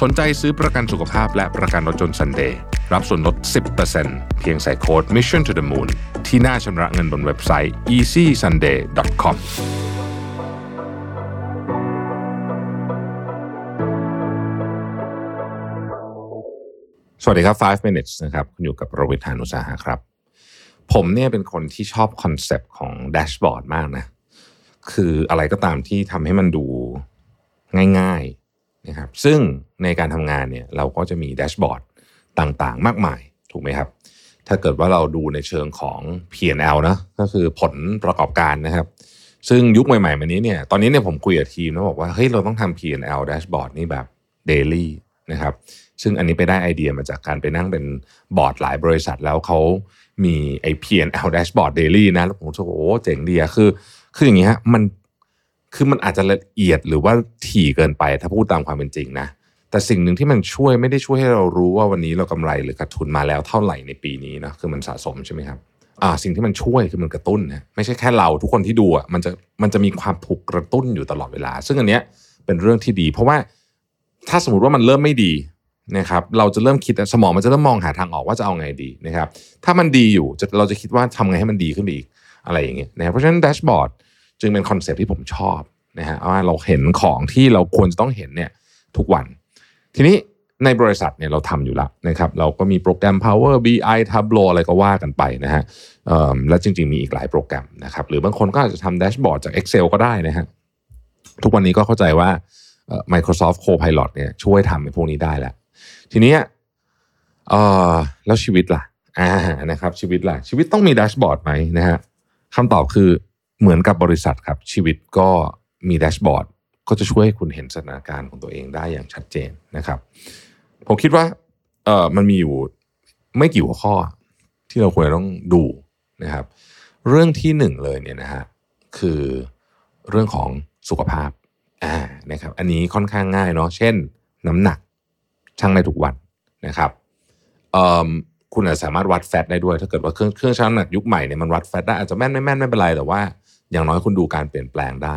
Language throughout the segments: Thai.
สนใจซื้อประกันสุขภาพและประกันรถยนต์ Sunday รับส่วนลด 10%เพียงใส่โค้ด Mission to the Moon ที่หน้าชำระเงินบนเว็บไซต์ easysunday.com สวัสดีครับ 5 minutes นะครับ คุณอยู่กับรวิศ หาญอุตสาหะครับ ผมเนี่ยเป็นคนที่ชอบ concept ของ dashboard มากนะ คืออะไรก็ตามที่ทำให้มันดูง่าย นะครับซึ่งในการทำงานเนี่ยเราก็จะมีแดชบอร์ดต่างๆ มากมายถูกไหมครับ ถ้าเกิดว่าเราดูในเชิงของ P&L นะก็คือผลประกอบการนะครับ ซึ่งยุคใหม่ๆมานี้เนี่ยตอนนี้เนี่ยผมคุยกับทีมแล้วบอกว่าเฮ้ยเราต้องทำ P&L dashboard นี่แบบ daily นะครับซึ่งอันนี้ไปได้ไอเดียมาจากการไปนั่งเป็นบอร์ดหลายบริษัทแล้วเขามีไอ้ P&L dashboard daily นะแล้วผมรู้สึกว่าโอ้เจ๋งดีอะคือ คืออย่างนี้ฮะมัน คือมันอาจจะละเอียดหรือว่าถี่เกินไปถ้าพูดตามความเป็นจริงนะแต่สิ่งหนึ่งที่มันช่วยไม่ได้ช่วยให้เรารู้ว่าวันนี้เรากำไรหรือขาดทุนมาแล้วเท่าไหร่ในปีนี้นะคือมันสะสมใช่ไหมครับอ่าสิ่งที่มันช่วยคือมันกระตุ้นนะไม่ใช่แค่เราทุกคนที่ดูอะมันจะมันจะมีความถูกกระตุ้นอยู่ตลอดเวลา ซึ่งอันเนี้ยเป็นเรื่องที่ดี เพราะว่าถ้าสมมติว่ามันเริ่มไม่ดีนะครับเราจะเริ่มคิดสมองมันจะเริ่มมองหาทางออกว่าจะเอาไงดีนะครับถ้ามันดีอยู่เราจะคิดว่าทำไงให้มันดีขึ้นไปอีกอะไรอย่างเงี้ยนะครับเพราะฉะนั้นแดชบอร์ด จึงเป็นคอนเซปที่ผมชอบนะฮะว่าเราเห็นของที่เราควรจะต้องเห็นเนี่ยทุกวัน ทีนี้ในบริษัทเนี่ยเราทำอยู่แล้วนะครับ เราก็มีโปรแกรม Power BI Tableau อะไรก็ว่ากันไปนะฮะและจริง ๆ มีอีกหลายโปรแกรมนะครับ หรือบางคนก็อาจจะทำแดชบอร์ดจาก Excel ก็ได้นะฮะทุกวันนี้ก็เข้าใจว่า Microsoft Copilot เนี่ยช่วยทำในพวกนี้ได้แล้ว ทีนี้แล้วชีวิตล่ะอ่านะครับชีวิตล่ะ ชีวิตต้องมีแดชบอร์ดไหมนะฮะคำตอบคือ เหมือนกับบริษัทครับชีวิตก็มีแดชบอร์ดก็จะช่วยให้คุณเห็นสถานการณ์ของตัวเองได้อย่างชัดเจนนะครับ ผมคิดว่าเออมันมีอยู่ไม่กี่หัวข้อที่เราควรต้องดูนะครับ เรื่องที่หนึ่งเลยเนี่ยนะฮะคือเรื่องของสุขภาพอ่านะครับอันนี้ค่อนข้างง่ายเนาะเช่น น้ำหนักชั่งได้ทุกวันนะครับเออคุณอาจสามารถวัดแฟตได้ด้วย ถ้าเกิดว่าเครื่องเครื่องชั่งน้ำหนักยุคใหม่เนี่ยมันวัดแฟตได้อาจจะแม่นไม่แม่นไม่เป็นไรแต่ว่า อย่างน้อยคุณดูการเปลี่ยนแปลงได้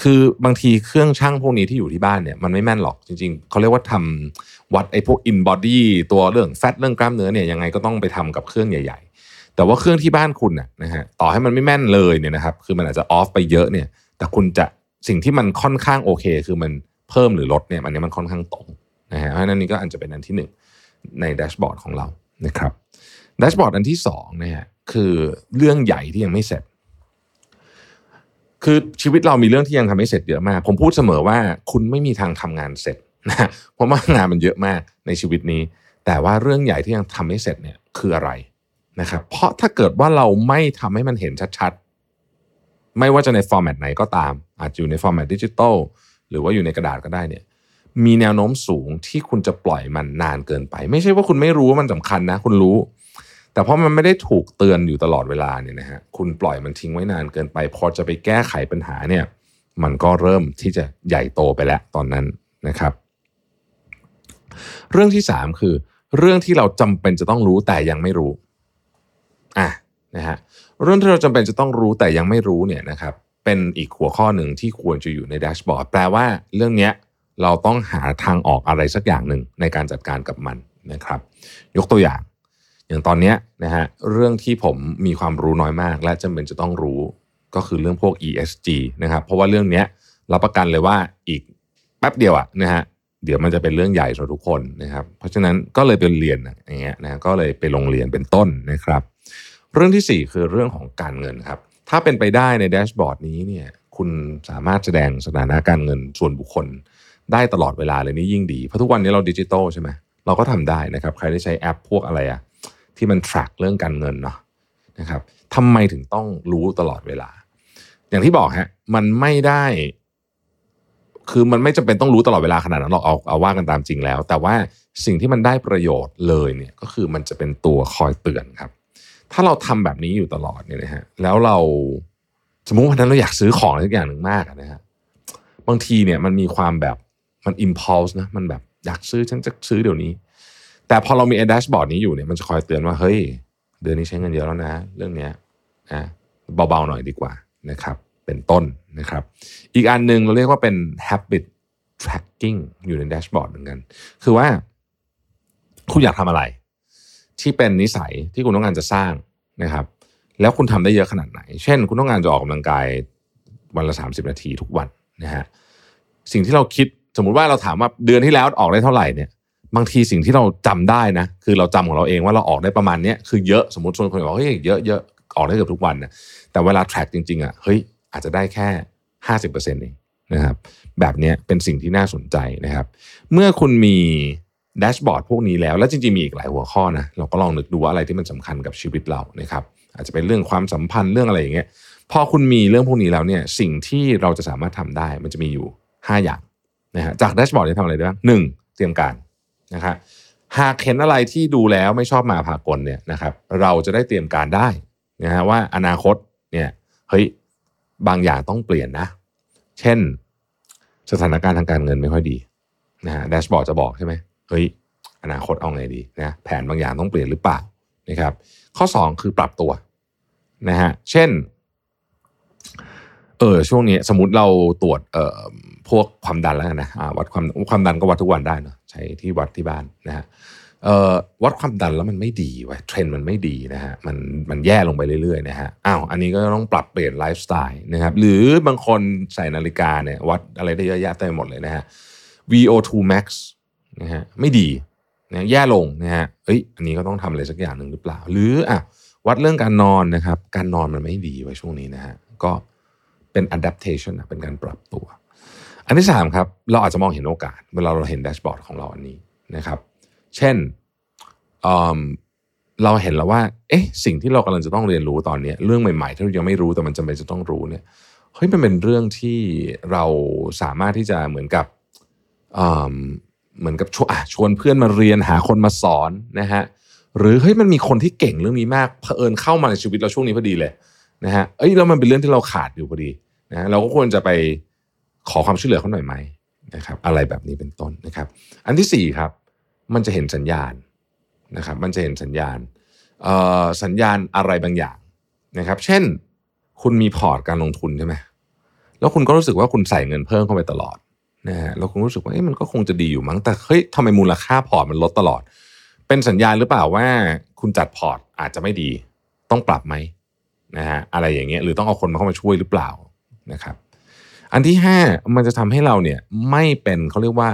คือบางทีเครื่องช่างพวกนี้ที่อยู่ที่บ้านเนี่ยมันไม่แม่นหรอกจริง ๆเขาเรียกว่าทำวัดไอ้พวกอินบอดี้ตัวเรื่องแฟตเรื่องกล้ามเนื้อเนี่ยยังไงก็ต้องไปทำกับเครื่องใหญ่ ๆ แต่ว่าเครื่องที่บ้านคุณน่ะนะฮะต่อให้มันไม่แม่นเลยเนี่ยนะครับคือมันอาจจะออฟไปเยอะเนี่ย แต่คุณจะสิ่งที่มันค่อนข้างโอเค คือมันเพิ่มหรือลดเนี่ยอันนี้มันค่อนข้างตรงนะฮะเพราะนั้นนี่ก็อาจจะเป็นอันที่หนึ่งในแดชบอร์ดของเรานะครับแดชบอร์ดอันที่สองเนี่ยคือเรื่องใหญ่ที่ยังไม่เสร็จ คือชีวิตเรามีเรื่องที่ยังทำไม่เสร็จเยอะมาก ผมพูดเสมอว่าคุณไม่มีทางทำงานเสร็จนะเพราะว่างานมันเยอะมากในชีวิตนี้ แต่ว่าเรื่องใหญ่ที่ยังทำไม่เสร็จเนี่ยคืออะไรนะครับเพราะถ้าเกิดว่าเราไม่ทำให้มันเห็นชัดๆ ไม่ว่าจะในฟอร์แมตไหนก็ตาม อาจอยู่ในฟอร์แมตดิจิตอลหรือว่าอยู่ในกระดาษก็ได้เนี่ยมีแนวโน้มสูงที่คุณจะปล่อยมันนานเกินไป ไม่ใช่ว่าคุณไม่รู้ว่ามันสำคัญนะ คุณรู้ แต่เพราะมันไม่ได้ถูกเตือนอยู่ตลอดเวลาเนี่ยนะฮะคุณปล่อยมันทิ้งไว้นานเกินไป พอจะไปแก้ไขปัญหาเนี่ย มันก็เริ่มที่จะใหญ่โตไปแล้วตอนนั้นนะครับ เรื่องที่สามคือ เรื่องที่เราจำเป็นจะต้องรู้แต่ยังไม่รู้อะนะฮะเรื่องที่เราจำเป็นจะต้องรู้แต่ยังไม่รู้เนี่ยนะครับเป็นอีกหัวข้อหนึ่งที่ควรจะอยู่ในแดชบอร์ดแปลว่าเรื่องนี้เราต้องหาทางออกอะไรสักอย่างหนึ่งในการจัดการกับมันนะครับ ยกตัวอย่าง อย่างตอนนี้นะฮะเรื่องที่ผมมีความรู้น้อยมาก และจำเป็นจะต้องรู้ก็คือเรื่องพวก ESG นะครับเพราะว่าเรื่องนี้รับประกันเลยว่าอีกแป๊บเดียวอะนะฮะเดี๋ยวมันจะเป็นเรื่องใหญ่สำหรับทุกคนนะครับ เพราะฉะนั้นก็เลยไปเรียนอย่างเงี้ยนะก็เลยไปลงเรียนเป็นต้นนะครับ เรื่องที่ 4 คือเรื่องของการเงินครับ ถ้าเป็นไปได้ในแดชบอร์ดนี้เนี่ยคุณสามารถแสดงสถานะการเงินส่วนบุคคล ได้ตลอดเวลาเลยนี่ยิ่งดี เพราะทุกวันนี้เราดิจิตอลใช่ไหมเราก็ทำได้นะครับ ใครได้ใช้แอปพวกอะไรอะ ที่มัน track เรื่องการเงินเนาะนะครับทำไมถึงต้องรู้ตลอดเวลา อย่างที่บอกฮะมันไม่ได้ คือมันไม่จำเป็นต้องรู้ตลอดเวลาขนาดนั้นหรอกเอาเอาว่ากันตามจริงแล้ว แต่ว่าสิ่งที่มันได้ประโยชน์เลยเนี่ยก็คือมันจะเป็นตัวคอยเตือนครับ ถ้าเราทำแบบนี้อยู่ตลอดเนี่ยนะฮะแล้วเราสมมติวันนั้นเราอยากซื้อของอะไรสักอย่างหนึ่งมากนะฮะบางทีเนี่ยมันมีความแบบมัน impulse นะมันแบบอยากซื้อฉันจะซื้อเดี๋ยวนี้ แต่พอเรามีไอ้แดชบอร์ดนี้อยู่เนี่ยมันจะคอยเตือนว่าเฮ้ย เดือนนี้ใช้เงินเยอะแล้วนะ เรื่องเนี้ยนะเบาๆหน่อยดีกว่านะครับ เป็นต้นนะครับ อีกอันหนึ่งเราเรียกว่าเป็น habit tracking อยู่ในแดชบอร์ดเหมือนกัน คือว่า คุณอยากทำอะไร ที่เป็นนิสัยที่คุณต้องการจะสร้างนะครับ แล้วคุณทำได้เยอะขนาดไหน เช่น คุณต้องการจะออกกำลังกายวันละ 30 นาทีทุกวันนะฮะสิ่งที่เราคิดสมมุติว่าเราถามว่าเดือนที่แล้วออกได้เท่าไหร่เนี่ย บางทีสิ่งที่เราจำได้นะ คือเราจำของเราเองว่าเราออกได้ประมาณเนี้ยคือเยอะสมมติส่วนคนบอกเฮ้ยเยอะเยอะออกได้เกือบทุกวันนะแต่เวลา track จริงๆอะเฮ้ยอาจจะได้แค่ห้าสิบเปอร์เซ็นต์เองนะครับแบบนี้เป็นสิ่งที่น่าสนใจนะครับ เมื่อคุณมีแดชบอร์ดพวกนี้แล้ว แล้วจริงๆมีอีกหลายหัวข้อนะเราก็ลองนึกดูว่าอะไรที่มันสำคัญกับชีวิตเรานะครับอาจจะเป็นเรื่องความสัมพันธ์เรื่องอะไรอย่างเงี้ยพอคุณมีเรื่องพวกนี้แล้วเนี่ยสิ่งที่เราจะสามารถทำได้มันจะมีอยู่ 5 อย่างนะฮะจากแดชบอร์ดจะทำอะไรได้บ้างหนึ่งเตรียมการ นะครับหากเห็นอะไรที่ดูแล้วไม่ชอบมาพากลเนี่ยนะครับเราจะได้เตรียมการได้นะฮะว่าอนาคตเนี่ยเฮ้ยบางอย่างต้องเปลี่ยนนะ เช่น สถานการณ์ทางการเงินไม่ค่อยดีนะฮะแดชบอร์ดจะบอกใช่ไหมเฮ้ยอนาคตเอาไงดีนะแผนบางอย่างต้องเปลี่ยนหรือเปล่านะครับข้อ 2 คือปรับตัวนะฮะเช่น เออช่วงนี้สมมติเราตรวจเอ่อพวกความดันแล้วกันนะอ่าวัดความความดันก็วัดทุกวันได้เนาะใช้ที่วัดที่บ้านนะฮะเอ่อวัดความดันแล้วมันไม่ดีวะเทรนด์มันไม่ดีนะฮะมันมันแย่ลงไปเรื่อยๆนะฮะอ้าวอันนี้ก็ต้องปรับเปลี่ยนไลฟ์สไตล์นะครับหรือบางคนใส่นาฬิกาเนี่ยวัดอะไรได้เยอะแยะเต็มไปหมดเลยนะฮะ VO2 max นะฮะไม่ดีนะแย่ลงนะฮะเอ้ยอันนี้ก็ต้องทำอะไรสักอย่างหนึ่งหรือเปล่า หรืออะวัดเรื่องการนอนนะครับ การนอนมันไม่ดีไว้ช่วงนี้นะฮะก็ เป็น adaptation เป็นการปรับตัว อันที่สามครับเราอาจจะมองเห็นโอกาส เวลาเราเห็นแดชบอร์ดของเราอันนี้นะครับ เช่นเเราเห็นแล้วว่า เอ๊ะ สิ่งที่เรากำลังจะต้องเรียนรู้ตอนนี้ เรื่องใหม่ๆ ที่เรายังไม่รู้แต่มันจำเป็นจะต้องรู้เนี่ยเฮ้ยมันเป็นเรื่องที่เราสามารถที่จะเหมือนกับเหมือนกับชวนชวนเพื่อนมาเรียนหาคนมาสอนนะฮะหรือเฮ้ยมันมีคนที่เก่งเรื่องนี้มากเผอิญเข้ามาในชีวิตเราช่วงนี้พอดีเลย นะฮะเอ้ยแล้วมันเป็นเรื่องที่เราขาดอยู่พอดีนะเราก็ควรจะไปขอความช่วยเหลือเขาหน่อยไหมนะครับ อะไรแบบนี้เป็นต้นนะครับ อันที่สี่ครับ มันจะเห็นสัญญาณนะครับ มันจะเห็นสัญญาณสัญญาณอะไรบางอย่างนะครับ เช่น คุณมีพอร์ตการลงทุนใช่ไหมแล้วคุณก็รู้สึกว่าคุณใส่เงินเพิ่มเข้าไปตลอดนะฮะแล้วคุณรู้สึกว่าเอ๊ะมันก็คงจะดีอยู่มั้งแต่เฮ้ยทำไมมูลค่าพอร์ตมันลดตลอด เป็นสัญญาณหรือเปล่าว่า คุณจัดพอร์ตอาจจะไม่ดี ต้องปรับไหม นะฮะอะไรอย่างเงี้ยหรือต้องเอาคนมาเข้ามาช่วยหรือเปล่านะครับ อันที่ 5 มันจะทำให้เราเนี่ยไม่เป็นเขาเรียกว่า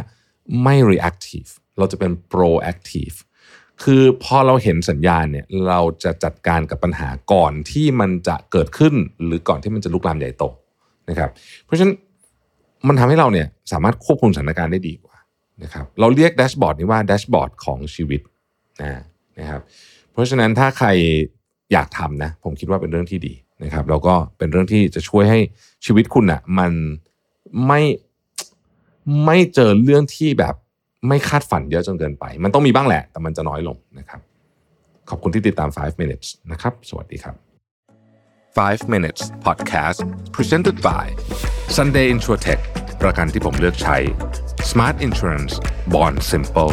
ไม่ reactive เราจะเป็น proactive คือพอเราเห็นสัญญาณเนี่ยเราจะจัดการกับปัญหาก่อนที่มันจะเกิดขึ้นหรือก่อนที่มันจะลุกลามใหญ่โตนะครับเพราะฉะนั้นมันทำให้เราเนี่ยสามารถควบคุมสถานการณ์ได้ดีกว่านะครับเราเรียกแดชบอร์ดนี้ว่าแดชบอร์ดของชีวิตนะนะครับเพราะฉะนั้นถ้าใคร อยากทำนะ ผมคิดว่าเป็นเรื่องที่ดีนะครับ แล้วก็เป็นเรื่องที่จะช่วยให้ชีวิตคุณอะ่ะมันไม่ไม่เจอเรื่องที่แบบไม่คาดฝันเยอะจนเกินไป มันต้องมีบ้างแหละ แต่มันจะน้อยลงนะครับ ขอบคุณที่ติดตาม 5 minutes นะครับ สวัสดีครับ 5 minutes podcast presented by Sunday Insurtech ประกันที่ผมเลือกใช้ Smart Insurance Bond Simple